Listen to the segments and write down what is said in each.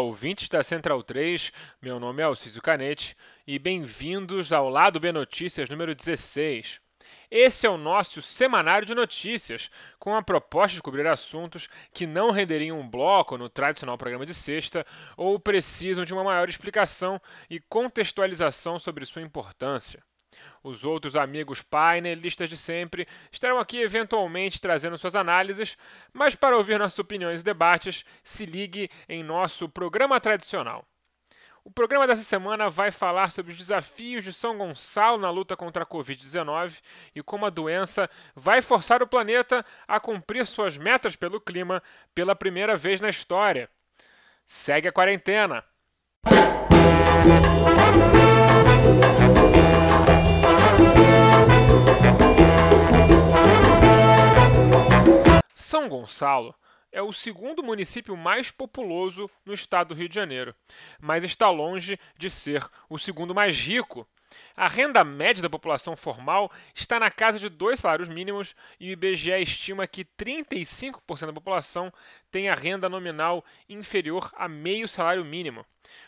ouvintes da Central 3, meu nome é Alcísio Canete e bem-vindos ao Lado B Notícias número 16. Esse é o nosso semanário de notícias, com a proposta de cobrir assuntos que não renderiam um bloco no tradicional programa de sexta ou precisam de uma maior explicação e contextualização sobre sua importância. Os outros amigos painelistas de sempre estarão aqui eventualmente trazendo suas análises, mas para ouvir nossas opiniões e debates, se ligue em nosso programa tradicional. O programa dessa semana vai falar sobre os desafios de São Gonçalo na luta contra a Covid-19 e como a doença vai forçar o planeta a cumprir suas metas pelo clima pela primeira vez na história. Segue a quarentena! São Gonçalo é o segundo município mais populoso no estado do Rio de Janeiro, mas está longe de ser o segundo mais rico. A renda média da população formal está na casa de dois salários mínimos e o IBGE estima que 35% da população tem a renda nominal inferior a meio salário mínimo.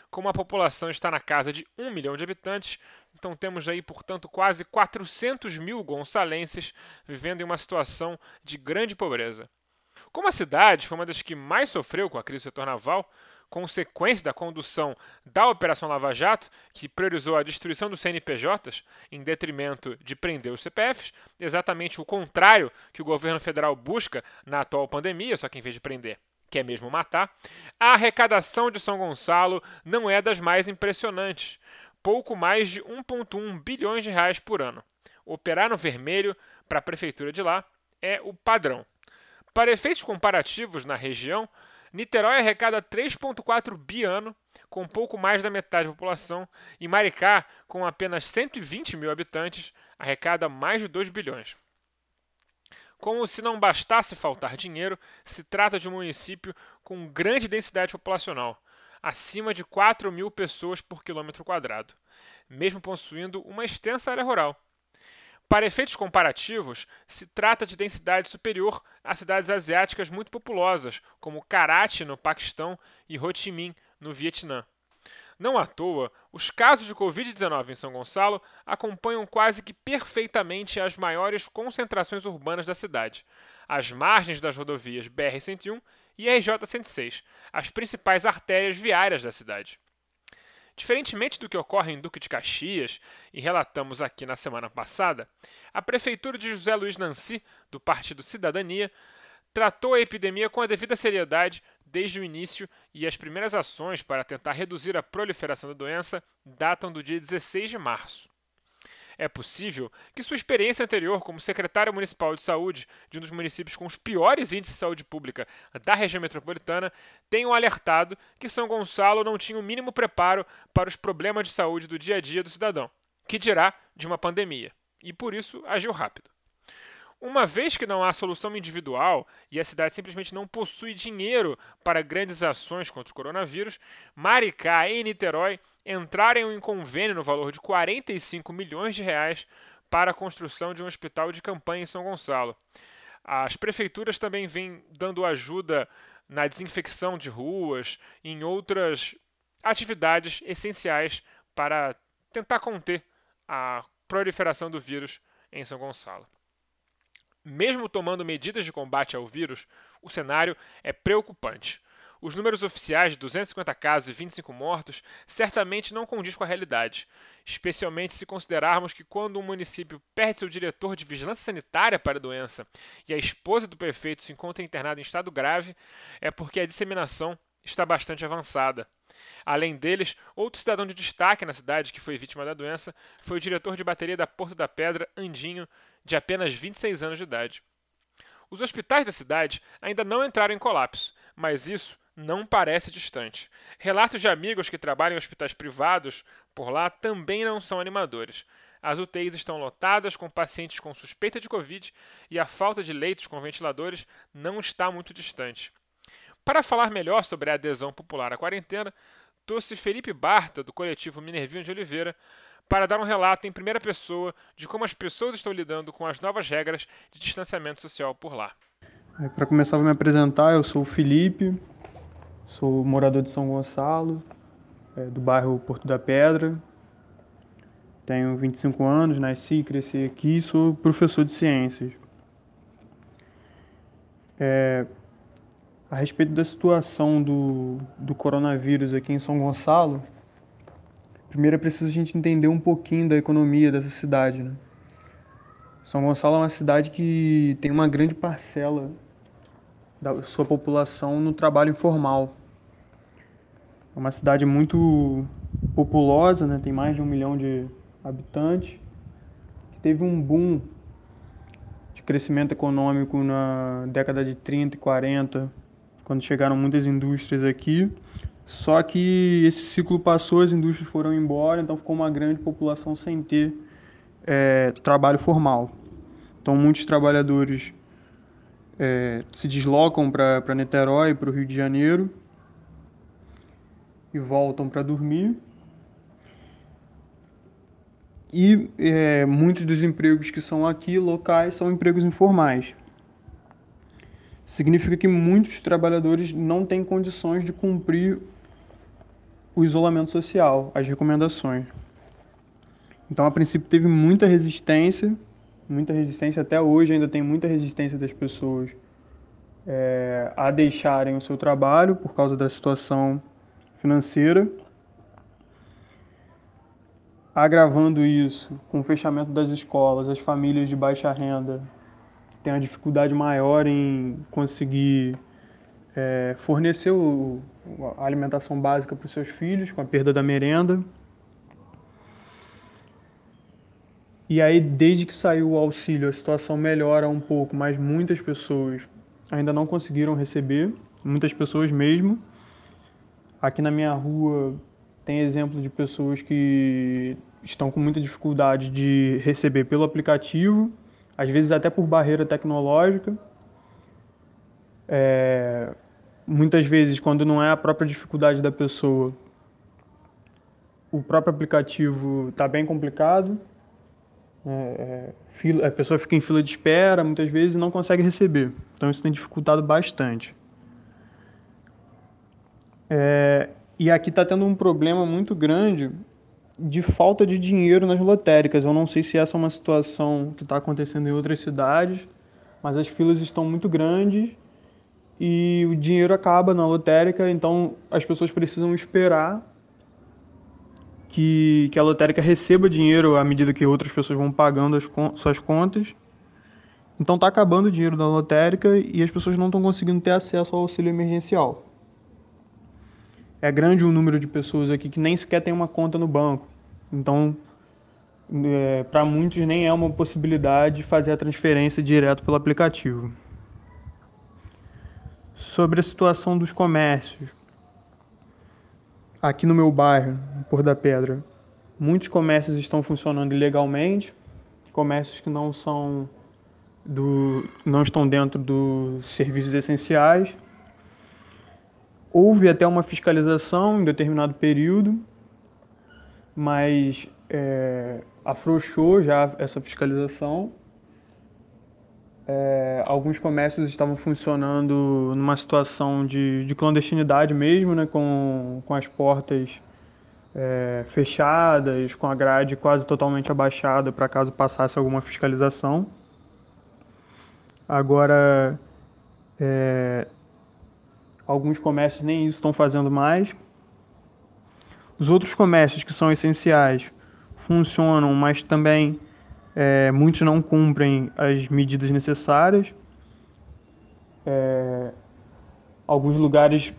Como a população está na casa de 1 milhão de habitantes, então temos aí, portanto, quase 400 mil gonçalenses vivendo em uma situação de grande pobreza. Como a cidade foi uma das que mais sofreu com a crise do setor naval, consequência da condução da Operação Lava Jato, que priorizou a destruição dos CNPJs em detrimento de prender os CPFs, exatamente o contrário que o governo federal busca na atual pandemia, só que em vez de prender, quer mesmo matar, a arrecadação de São Gonçalo não é das mais impressionantes pouco mais de 1,1 bilhões de reais por ano. Operar no vermelho para a prefeitura de lá é o padrão. Para efeitos comparativos na região, Niterói arrecada 3,4 bi ano, com pouco mais da metade da população, e Maricá, com apenas 120 mil habitantes, arrecada mais de 2 bilhões. Como se não bastasse faltar dinheiro, se trata de um município com grande densidade populacional, acima de 4 mil pessoas por quilômetro quadrado, mesmo possuindo uma extensa área rural. Para efeitos comparativos, se trata de densidade superior a cidades asiáticas muito populosas, como Karachi, no Paquistão, e Ho Chi Minh, no Vietnã. Não à toa, os casos de Covid-19 em São Gonçalo acompanham quase que perfeitamente as maiores concentrações urbanas da cidade, as margens das rodovias BR-101 e a RJ-106, as principais artérias viárias da cidade. Diferentemente do que ocorre em Duque de Caxias, e relatamos aqui na semana passada, a Prefeitura de José Luiz Nancy, do Partido Cidadania, tratou a epidemia com a devida seriedade desde o início e as primeiras ações para tentar reduzir a proliferação da doença datam do dia 16 de março. É possível que sua experiência anterior como secretário municipal de saúde de um dos municípios com os piores índices de saúde pública da região metropolitana tenham alertado que São Gonçalo não tinha o mínimo preparo para os problemas de saúde do dia a dia do cidadão, que dirá de uma pandemia, e por isso agiu rápido. Uma vez que não há solução individual e a cidade simplesmente não possui dinheiro para grandes ações contra o coronavírus, Maricá e Niterói entraram em convênio no valor de 45 milhões de reais para a construção de um hospital de campanha em São Gonçalo. As prefeituras também vêm dando ajuda na desinfecção de ruas em outras atividades essenciais para tentar conter a proliferação do vírus em São Gonçalo. Mesmo tomando medidas de combate ao vírus, o cenário é preocupante. Os números oficiais de 250 casos e 25 mortos certamente não condiz com a realidade, especialmente se considerarmos que quando um município perde seu diretor de vigilância sanitária para a doença e a esposa do prefeito se encontra internada em estado grave, é porque a disseminação está bastante avançada. Além deles, outro cidadão de destaque na cidade que foi vítima da doença foi o diretor de bateria da Porto da Pedra, Andinho, de apenas 26 anos de idade. Os hospitais da cidade ainda não entraram em colapso, mas isso não parece distante. Relatos de amigos que trabalham em hospitais privados por lá também não são animadores. As UTIs estão lotadas com pacientes com suspeita de Covid e a falta de leitos com ventiladores não está muito distante. Para falar melhor sobre a adesão popular à quarentena, trouxe Felipe Barta, do coletivo Minervinho de Oliveira, para dar um relato em primeira pessoa de como as pessoas estão lidando com as novas regras de distanciamento social por lá. Para começar, vou me apresentar. Eu sou o Felipe, Sou morador de São Gonçalo, é, do bairro Porto da Pedra. Tenho 25 anos, nasci e cresci aqui sou professor de ciências. É, a respeito da situação do, do coronavírus aqui em São Gonçalo, primeiro é preciso a gente entender um pouquinho da economia dessa cidade. Né? São Gonçalo é uma cidade que tem uma grande parcela da sua população no trabalho informal. É uma cidade muito populosa, né? tem mais de um milhão de habitantes, que teve um boom de crescimento econômico na década de 30 e 40, quando chegaram muitas indústrias aqui. Só que esse ciclo passou, as indústrias foram embora, então ficou uma grande população sem ter é, trabalho formal. Então muitos trabalhadores é, se deslocam para Niterói, para o Rio de Janeiro e voltam para dormir. E é, muitos dos empregos que são aqui locais são empregos informais. Significa que muitos trabalhadores não têm condições de cumprir o isolamento social, as recomendações. Então, a princípio, teve muita resistência muita resistência, até hoje ainda tem muita resistência das pessoas é, a deixarem o seu trabalho por causa da situação financeira. Agravando isso, com o fechamento das escolas, as famílias de baixa renda têm uma dificuldade maior em conseguir é, fornecer o, a alimentação básica para os seus filhos, com a perda da merenda. E aí, desde que saiu o auxílio, a situação melhora um pouco, mas muitas pessoas ainda não conseguiram receber, muitas pessoas mesmo. Aqui na minha rua tem exemplo de pessoas que estão com muita dificuldade de receber pelo aplicativo, às vezes até por barreira tecnológica. É, muitas vezes, quando não é a própria dificuldade da pessoa, o próprio aplicativo está bem complicado é, é, fila, a pessoa fica em fila de espera muitas vezes e não consegue receber. Então isso tem dificultado bastante. É, e aqui está tendo um problema muito grande de falta de dinheiro nas lotéricas. Eu não sei se essa é uma situação que está acontecendo em outras cidades, mas as filas estão muito grandes e o dinheiro acaba na lotérica, então as pessoas precisam esperar que, que a lotérica receba dinheiro à medida que outras pessoas vão pagando as suas contas. Então está acabando o dinheiro da lotérica e as pessoas não estão conseguindo ter acesso ao auxílio emergencial. É grande o número de pessoas aqui que nem sequer tem uma conta no banco. Então, é, para muitos nem é uma possibilidade fazer a transferência direto pelo aplicativo. Sobre a situação dos comércios, aqui no meu bairro, Por da Pedra, muitos comércios estão funcionando ilegalmente, comércios que não são do, não estão dentro dos serviços essenciais. Houve até uma fiscalização em determinado período, mas é, afrouxou já essa fiscalização é, alguns comércios estavam funcionando numa situação de, de clandestinidade mesmo, né, com, com as portas é, fechadas, com a grade quase totalmente abaixada para caso passasse alguma fiscalização. Agora, é, alguns comércios nem isso estão fazendo mais. Os outros comércios que são essenciais funcionam, mas também é, muitos não cumprem as medidas necessárias. É, alguns lugares,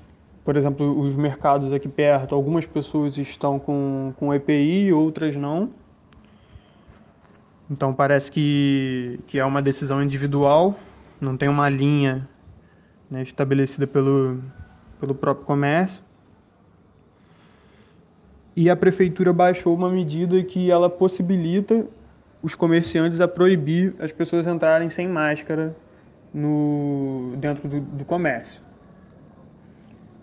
por exemplo, os mercados aqui perto, algumas pessoas estão com, com EPI, outras não. Então parece que, que é uma decisão individual, não tem uma linha né, estabelecida pelo, pelo próprio comércio. E a prefeitura baixou uma medida que ela possibilita os comerciantes a proibir as pessoas entrarem sem máscara no, dentro do, do comércio.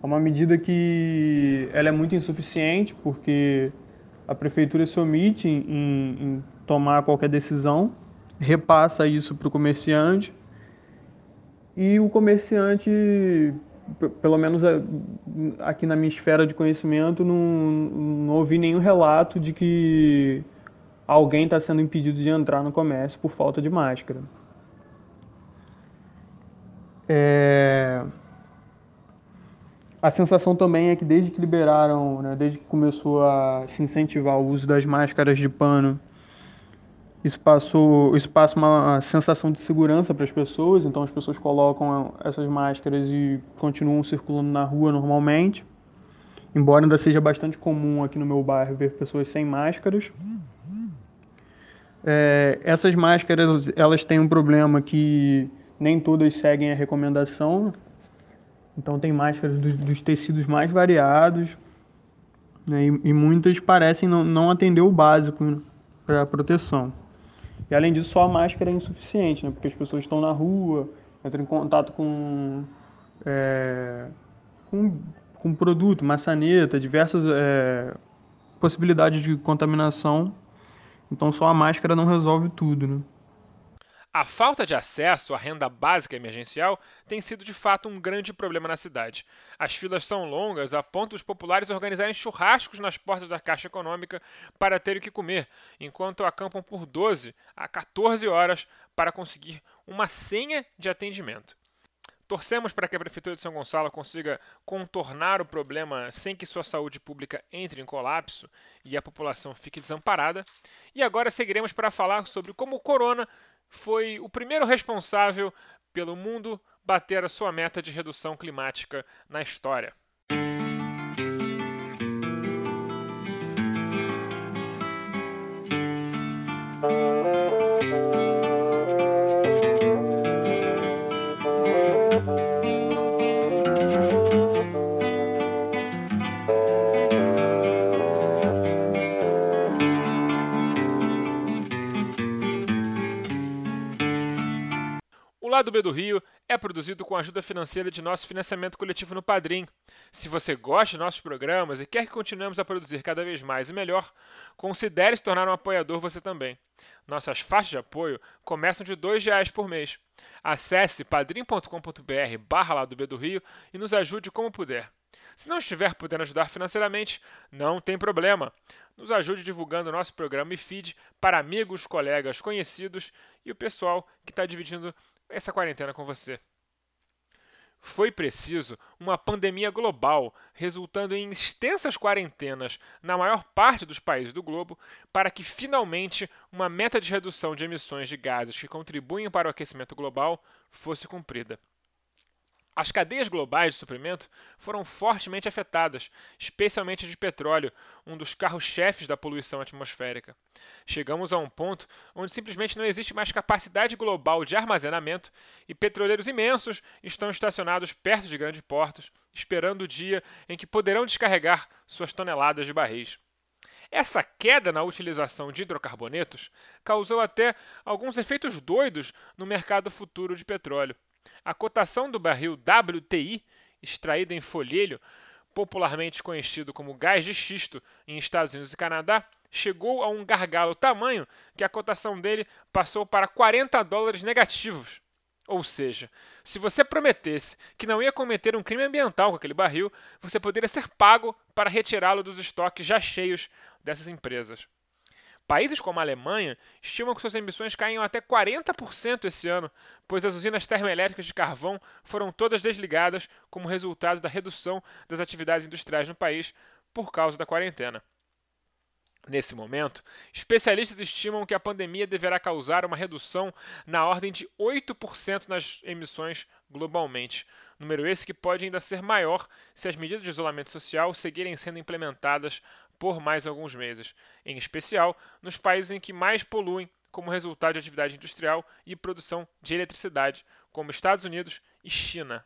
É uma medida que ela é muito insuficiente porque a prefeitura se omite em, em tomar qualquer decisão, repassa isso para o comerciante e o comerciante pelo menos aqui na minha esfera de conhecimento, não, não ouvi nenhum relato de que alguém está sendo impedido de entrar no comércio por falta de máscara. É... A sensação também é que desde que liberaram, né, desde que começou a se incentivar o uso das máscaras de pano, isso, passou, isso passa uma sensação de segurança para as pessoas, então as pessoas colocam essas máscaras e continuam circulando na rua normalmente. Embora ainda seja bastante comum aqui no meu bairro ver pessoas sem máscaras. É, essas máscaras elas têm um problema que nem todas seguem a recomendação. Então tem máscaras dos, dos tecidos mais variados né, e, e, muitas parecem não, não atender o básico para proteção. E além disso, só a máscara é insuficiente, né? Porque as pessoas estão na rua, entram em contato com, é, com, com produto, maçaneta, diversas é, possibilidades de contaminação. Então só a máscara não resolve tudo, né? A falta de acesso à renda básica emergencial tem sido de fato um grande problema na cidade. As filas são longas a ponto dos populares organizarem churrascos nas portas da Caixa Econômica para terem o que comer, enquanto acampam por 12 a 14 horas para conseguir uma senha de atendimento. Torcemos para que a Prefeitura de São Gonçalo consiga contornar o problema sem que sua saúde pública entre em colapso e a população fique desamparada. E agora seguiremos para falar sobre como o corona foi o primeiro responsável pelo mundo bater a sua meta de redução climática na história. Lado B do Rio é produzido com a ajuda financeira de nosso financiamento coletivo no Padrim. Se você gosta de nossos programas e quer que continuemos a produzir cada vez mais e melhor, considere se tornar um apoiador você também. Nossas faixas de apoio começam de R$ reais por mês. Acesse padrim.com.br barra Lado B do Rio e nos ajude como puder. Se não estiver podendo ajudar financeiramente, não tem problema. Nos ajude divulgando nosso programa e feed para amigos, colegas, conhecidos e o pessoal que está dividindo essa quarentena com você. Foi preciso uma pandemia global, resultando em extensas quarentenas na maior parte dos países do globo, para que finalmente uma meta de redução de emissões de gases que contribuem para o aquecimento global fosse cumprida. As cadeias globais de suprimento foram fortemente afetadas, especialmente de petróleo, um dos carros-chefes da poluição atmosférica. Chegamos a um ponto onde simplesmente não existe mais capacidade global de armazenamento e petroleiros imensos estão estacionados perto de grandes portos, esperando o dia em que poderão descarregar suas toneladas de barris. Essa queda na utilização de hidrocarbonetos causou até alguns efeitos doidos no mercado futuro de petróleo. A cotação do barril WTI, extraído em folhelho, popularmente conhecido como gás de xisto em Estados Unidos e Canadá, chegou a um gargalo tamanho que a cotação dele passou para 40 dólares negativos. Ou seja, se você prometesse que não ia cometer um crime ambiental com aquele barril, você poderia ser pago para retirá-lo dos estoques já cheios dessas empresas. Países como a Alemanha estimam que suas emissões caíam até 40% esse ano, pois as usinas termoelétricas de carvão foram todas desligadas como resultado da redução das atividades industriais no país por causa da quarentena. Nesse momento, especialistas estimam que a pandemia deverá causar uma redução na ordem de 8% nas emissões globalmente, número esse que pode ainda ser maior se as medidas de isolamento social seguirem sendo implementadas por mais alguns meses, em especial nos países em que mais poluem como resultado de atividade industrial e produção de eletricidade, como Estados Unidos e China.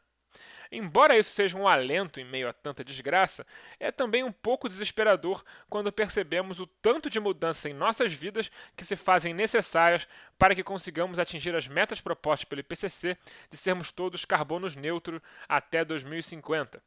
Embora isso seja um alento em meio a tanta desgraça, é também um pouco desesperador quando percebemos o tanto de mudanças em nossas vidas que se fazem necessárias para que consigamos atingir as metas propostas pelo IPCC de sermos todos carbonos neutros até 2050.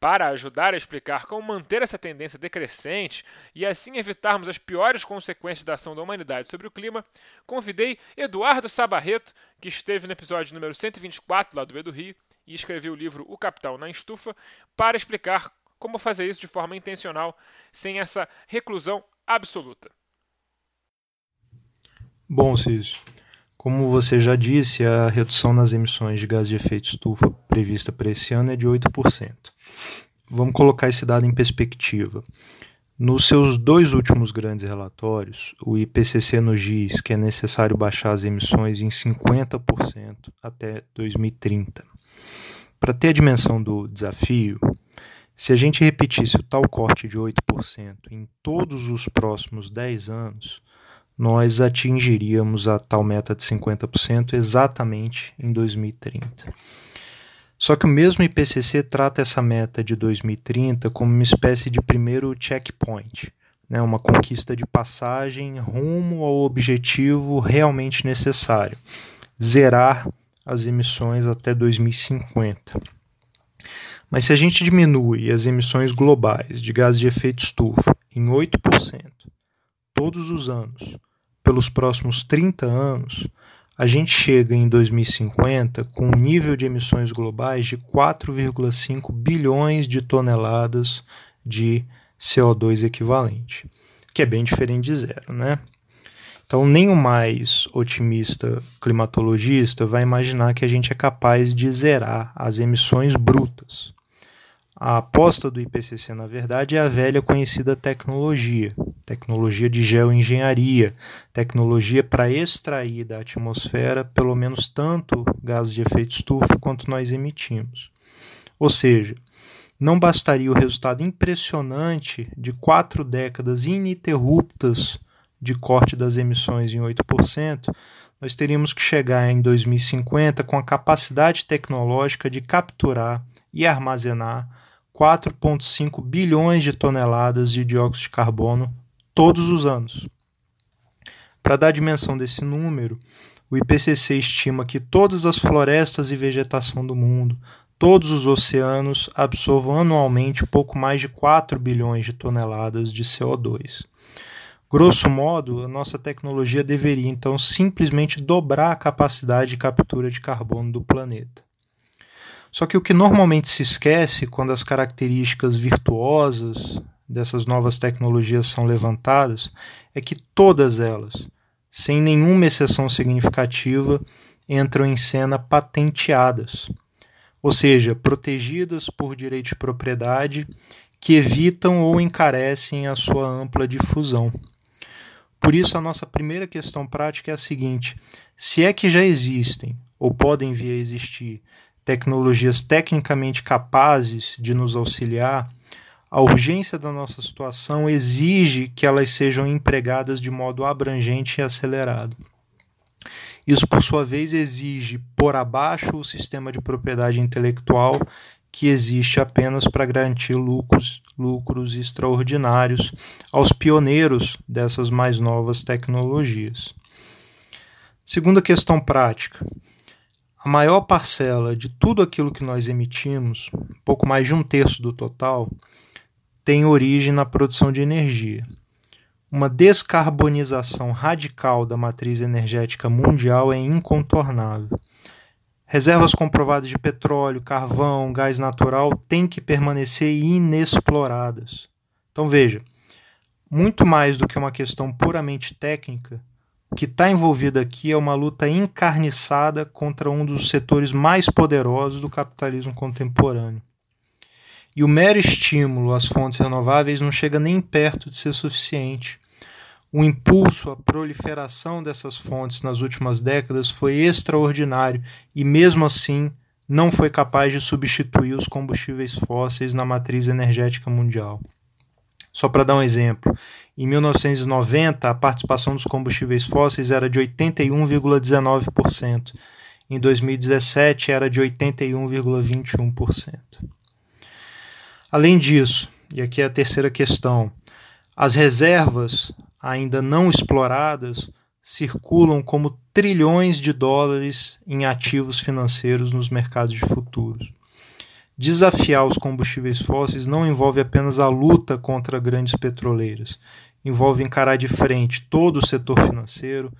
Para ajudar a explicar como manter essa tendência decrescente e assim evitarmos as piores consequências da ação da humanidade sobre o clima, convidei Eduardo Sabarreto, que esteve no episódio número 124 lá do B do Rio, e escrevi o livro O Capital na Estufa para explicar como fazer isso de forma intencional, sem essa reclusão absoluta. Bom, Cício, como você já disse, a redução nas emissões de gás de efeito estufa prevista para esse ano é de 8%. Vamos colocar esse dado em perspectiva. Nos seus dois últimos grandes relatórios, o IPCC nos diz que é necessário baixar as emissões em 50% até 2030. Para ter a dimensão do desafio, se a gente repetisse o tal corte de 8% em todos os próximos 10 anos, nós atingiríamos a tal meta de 50% exatamente em 2030. Só que o mesmo IPCC trata essa meta de 2030 como uma espécie de primeiro checkpoint, né, uma conquista de passagem rumo ao objetivo realmente necessário: zerar as emissões até 2050. Mas se a gente diminui as emissões globais de gases de efeito estufa em 8% todos os anos pelos próximos 30 anos, a gente chega em 2050 com um nível de emissões globais de 4,5 bilhões de toneladas de CO2 equivalente, que é bem diferente de zero, né? Então, nem o mais otimista climatologista vai imaginar que a gente é capaz de zerar as emissões brutas. A aposta do IPCC, na verdade, é a velha conhecida tecnologia, tecnologia de geoengenharia, tecnologia para extrair da atmosfera pelo menos tanto gases de efeito estufa quanto nós emitimos. Ou seja, não bastaria o resultado impressionante de quatro décadas ininterruptas de corte das emissões em 8%, nós teríamos que chegar em 2050 com a capacidade tecnológica de capturar e armazenar 4,5 bilhões de toneladas de dióxido de carbono todos os anos. Para dar dimensão desse número, o IPCC estima que todas as florestas e vegetação do mundo, todos os oceanos, absorvam anualmente pouco mais de 4 bilhões de toneladas de CO2. Grosso modo, a nossa tecnologia deveria então simplesmente dobrar a capacidade de captura de carbono do planeta. Só que o que normalmente se esquece quando as características virtuosas dessas novas tecnologias são levantadas é que todas elas, sem nenhuma exceção significativa, entram em cena patenteadas, ou seja, protegidas por direito de propriedade que evitam ou encarecem a sua ampla difusão. Por isso, a nossa primeira questão prática é a seguinte: se é que já existem ou podem vir a existir tecnologias tecnicamente capazes de nos auxiliar, a urgência da nossa situação exige que elas sejam empregadas de modo abrangente e acelerado. Isso, por sua vez, exige por abaixo o sistema de propriedade intelectual que existe apenas para garantir lucros, lucros extraordinários aos pioneiros dessas mais novas tecnologias. Segunda questão prática a maior parcela de tudo aquilo que nós emitimos, pouco mais de um terço do total, tem origem na produção de energia. Uma descarbonização radical da matriz energética mundial é incontornável. Reservas comprovadas de petróleo, carvão, gás natural têm que permanecer inexploradas. Então veja, muito mais do que uma questão puramente técnica, o que está envolvido aqui é uma luta encarniçada contra um dos setores mais poderosos do capitalismo contemporâneo. E o mero estímulo às fontes renováveis não chega nem perto de ser suficiente. O impulso à proliferação dessas fontes nas últimas décadas foi extraordinário e, mesmo assim, não foi capaz de substituir os combustíveis fósseis na matriz energética mundial. Só para dar um exemplo, em 1990 a participação dos combustíveis fósseis era de 81,19%. Em 2017 era de 81,21%. Além disso, e aqui é a terceira questão, as reservas ainda não exploradas circulam como trilhões de dólares em ativos financeiros nos mercados de futuros. Desafiar os combustíveis fósseis não envolve apenas a luta contra grandes petroleiras, envolve encarar de frente todo o setor financeiro,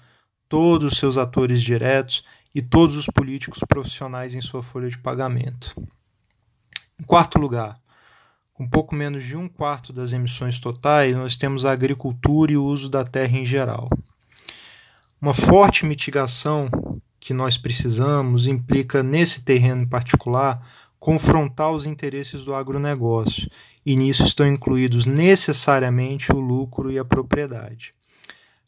todos os seus atores diretos e todos os políticos profissionais em sua folha de pagamento. Em quarto lugar, com pouco menos de um quarto das emissões totais, nós temos a agricultura e o uso da terra em geral. Uma forte mitigação que nós precisamos implica, nesse terreno em particular, confrontar os interesses do agronegócio, e nisso estão incluídos necessariamente o lucro e a propriedade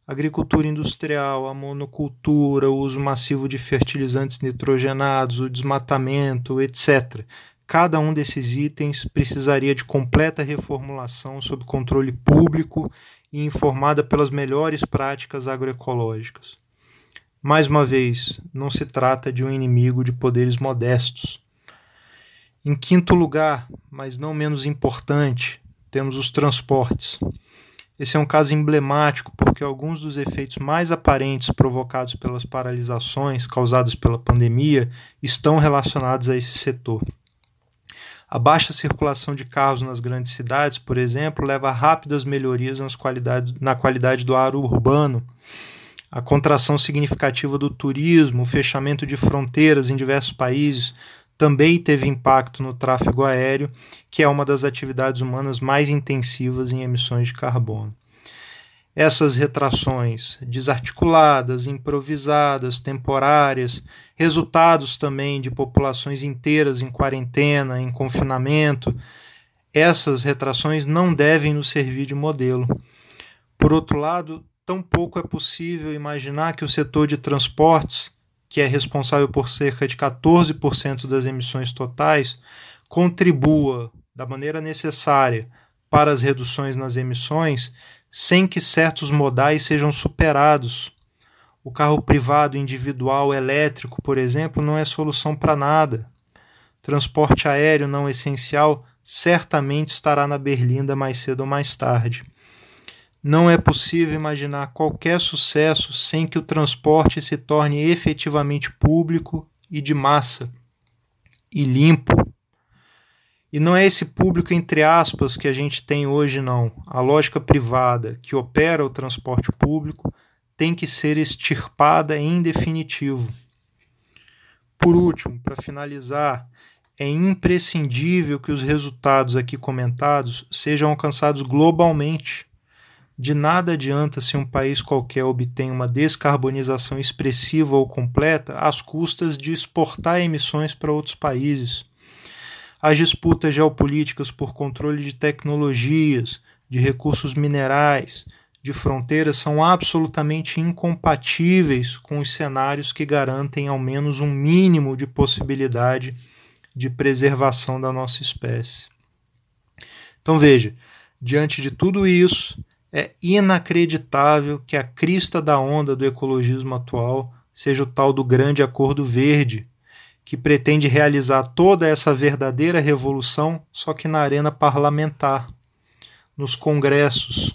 agricultura industrial, a monocultura, o uso massivo de fertilizantes nitrogenados, o desmatamento, etc. Cada um desses itens precisaria de completa reformulação sob controle público e informada pelas melhores práticas agroecológicas. Mais uma vez, não se trata de um inimigo de poderes modestos. Em quinto lugar, mas não menos importante, temos os transportes. Esse é um caso emblemático porque alguns dos efeitos mais aparentes provocados pelas paralisações causadas pela pandemia estão relacionados a esse setor. A baixa circulação de carros nas grandes cidades, por exemplo, leva a rápidas melhorias nas qualidade, na qualidade do ar urbano. A contração significativa do turismo, o fechamento de fronteiras em diversos países, também teve impacto no tráfego aéreo, que é uma das atividades humanas mais intensivas em emissões de carbono. Essas retrações desarticuladas, improvisadas, temporárias, resultados também de populações inteiras em quarentena, em confinamento, essas retrações não devem nos servir de modelo. Por outro lado, tampouco é possível imaginar que o setor de transportes que é responsável por cerca de 14% das emissões totais, contribua da maneira necessária para as reduções nas emissões, sem que certos modais sejam superados. O carro privado individual elétrico, por exemplo, não é solução para nada. Transporte aéreo não essencial certamente estará na berlinda mais cedo ou mais tarde. Não é possível imaginar qualquer sucesso sem que o transporte se torne efetivamente público e de massa e limpo. E não é esse público, entre aspas, que a gente tem hoje, não. A lógica privada que opera o transporte público tem que ser extirpada em definitivo. Por último, para finalizar, é imprescindível que os resultados aqui comentados sejam alcançados globalmente de nada adianta se um país qualquer obtém uma descarbonização expressiva ou completa às custas de exportar emissões para outros países. As disputas geopolíticas por controle de tecnologias, de recursos minerais, de fronteiras são absolutamente incompatíveis com os cenários que garantem ao menos um mínimo de possibilidade de preservação da nossa espécie. Então veja, diante de tudo isso, é inacreditável que a crista da onda do ecologismo atual seja o tal do Grande Acordo Verde, que pretende realizar toda essa verdadeira revolução, só que na arena parlamentar, nos congressos.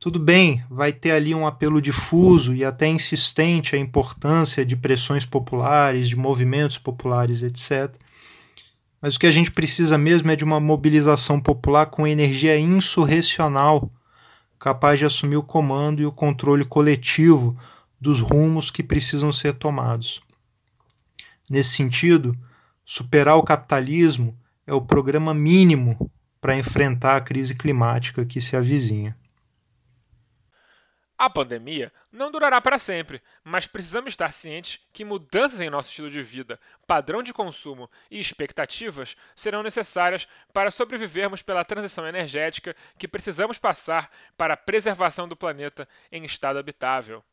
Tudo bem, vai ter ali um apelo difuso e até insistente à importância de pressões populares, de movimentos populares, etc. Mas o que a gente precisa mesmo é de uma mobilização popular com energia insurrecional capaz de assumir o comando e o controle coletivo dos rumos que precisam ser tomados. Nesse sentido, superar o capitalismo é o programa mínimo para enfrentar a crise climática que se avizinha. A pandemia não durará para sempre, mas precisamos estar cientes que mudanças em nosso estilo de vida, padrão de consumo e expectativas serão necessárias para sobrevivermos pela transição energética que precisamos passar para a preservação do planeta em estado habitável.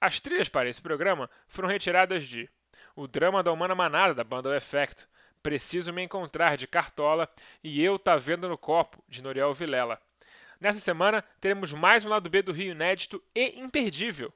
As trilhas para esse programa foram retiradas de O Drama da Humana Manada, da banda O Effect, Preciso Me Encontrar, de Cartola, e Eu Tá Vendo no Copo, de Noriel Vilela. Nessa semana, teremos mais um lado B do Rio inédito e imperdível.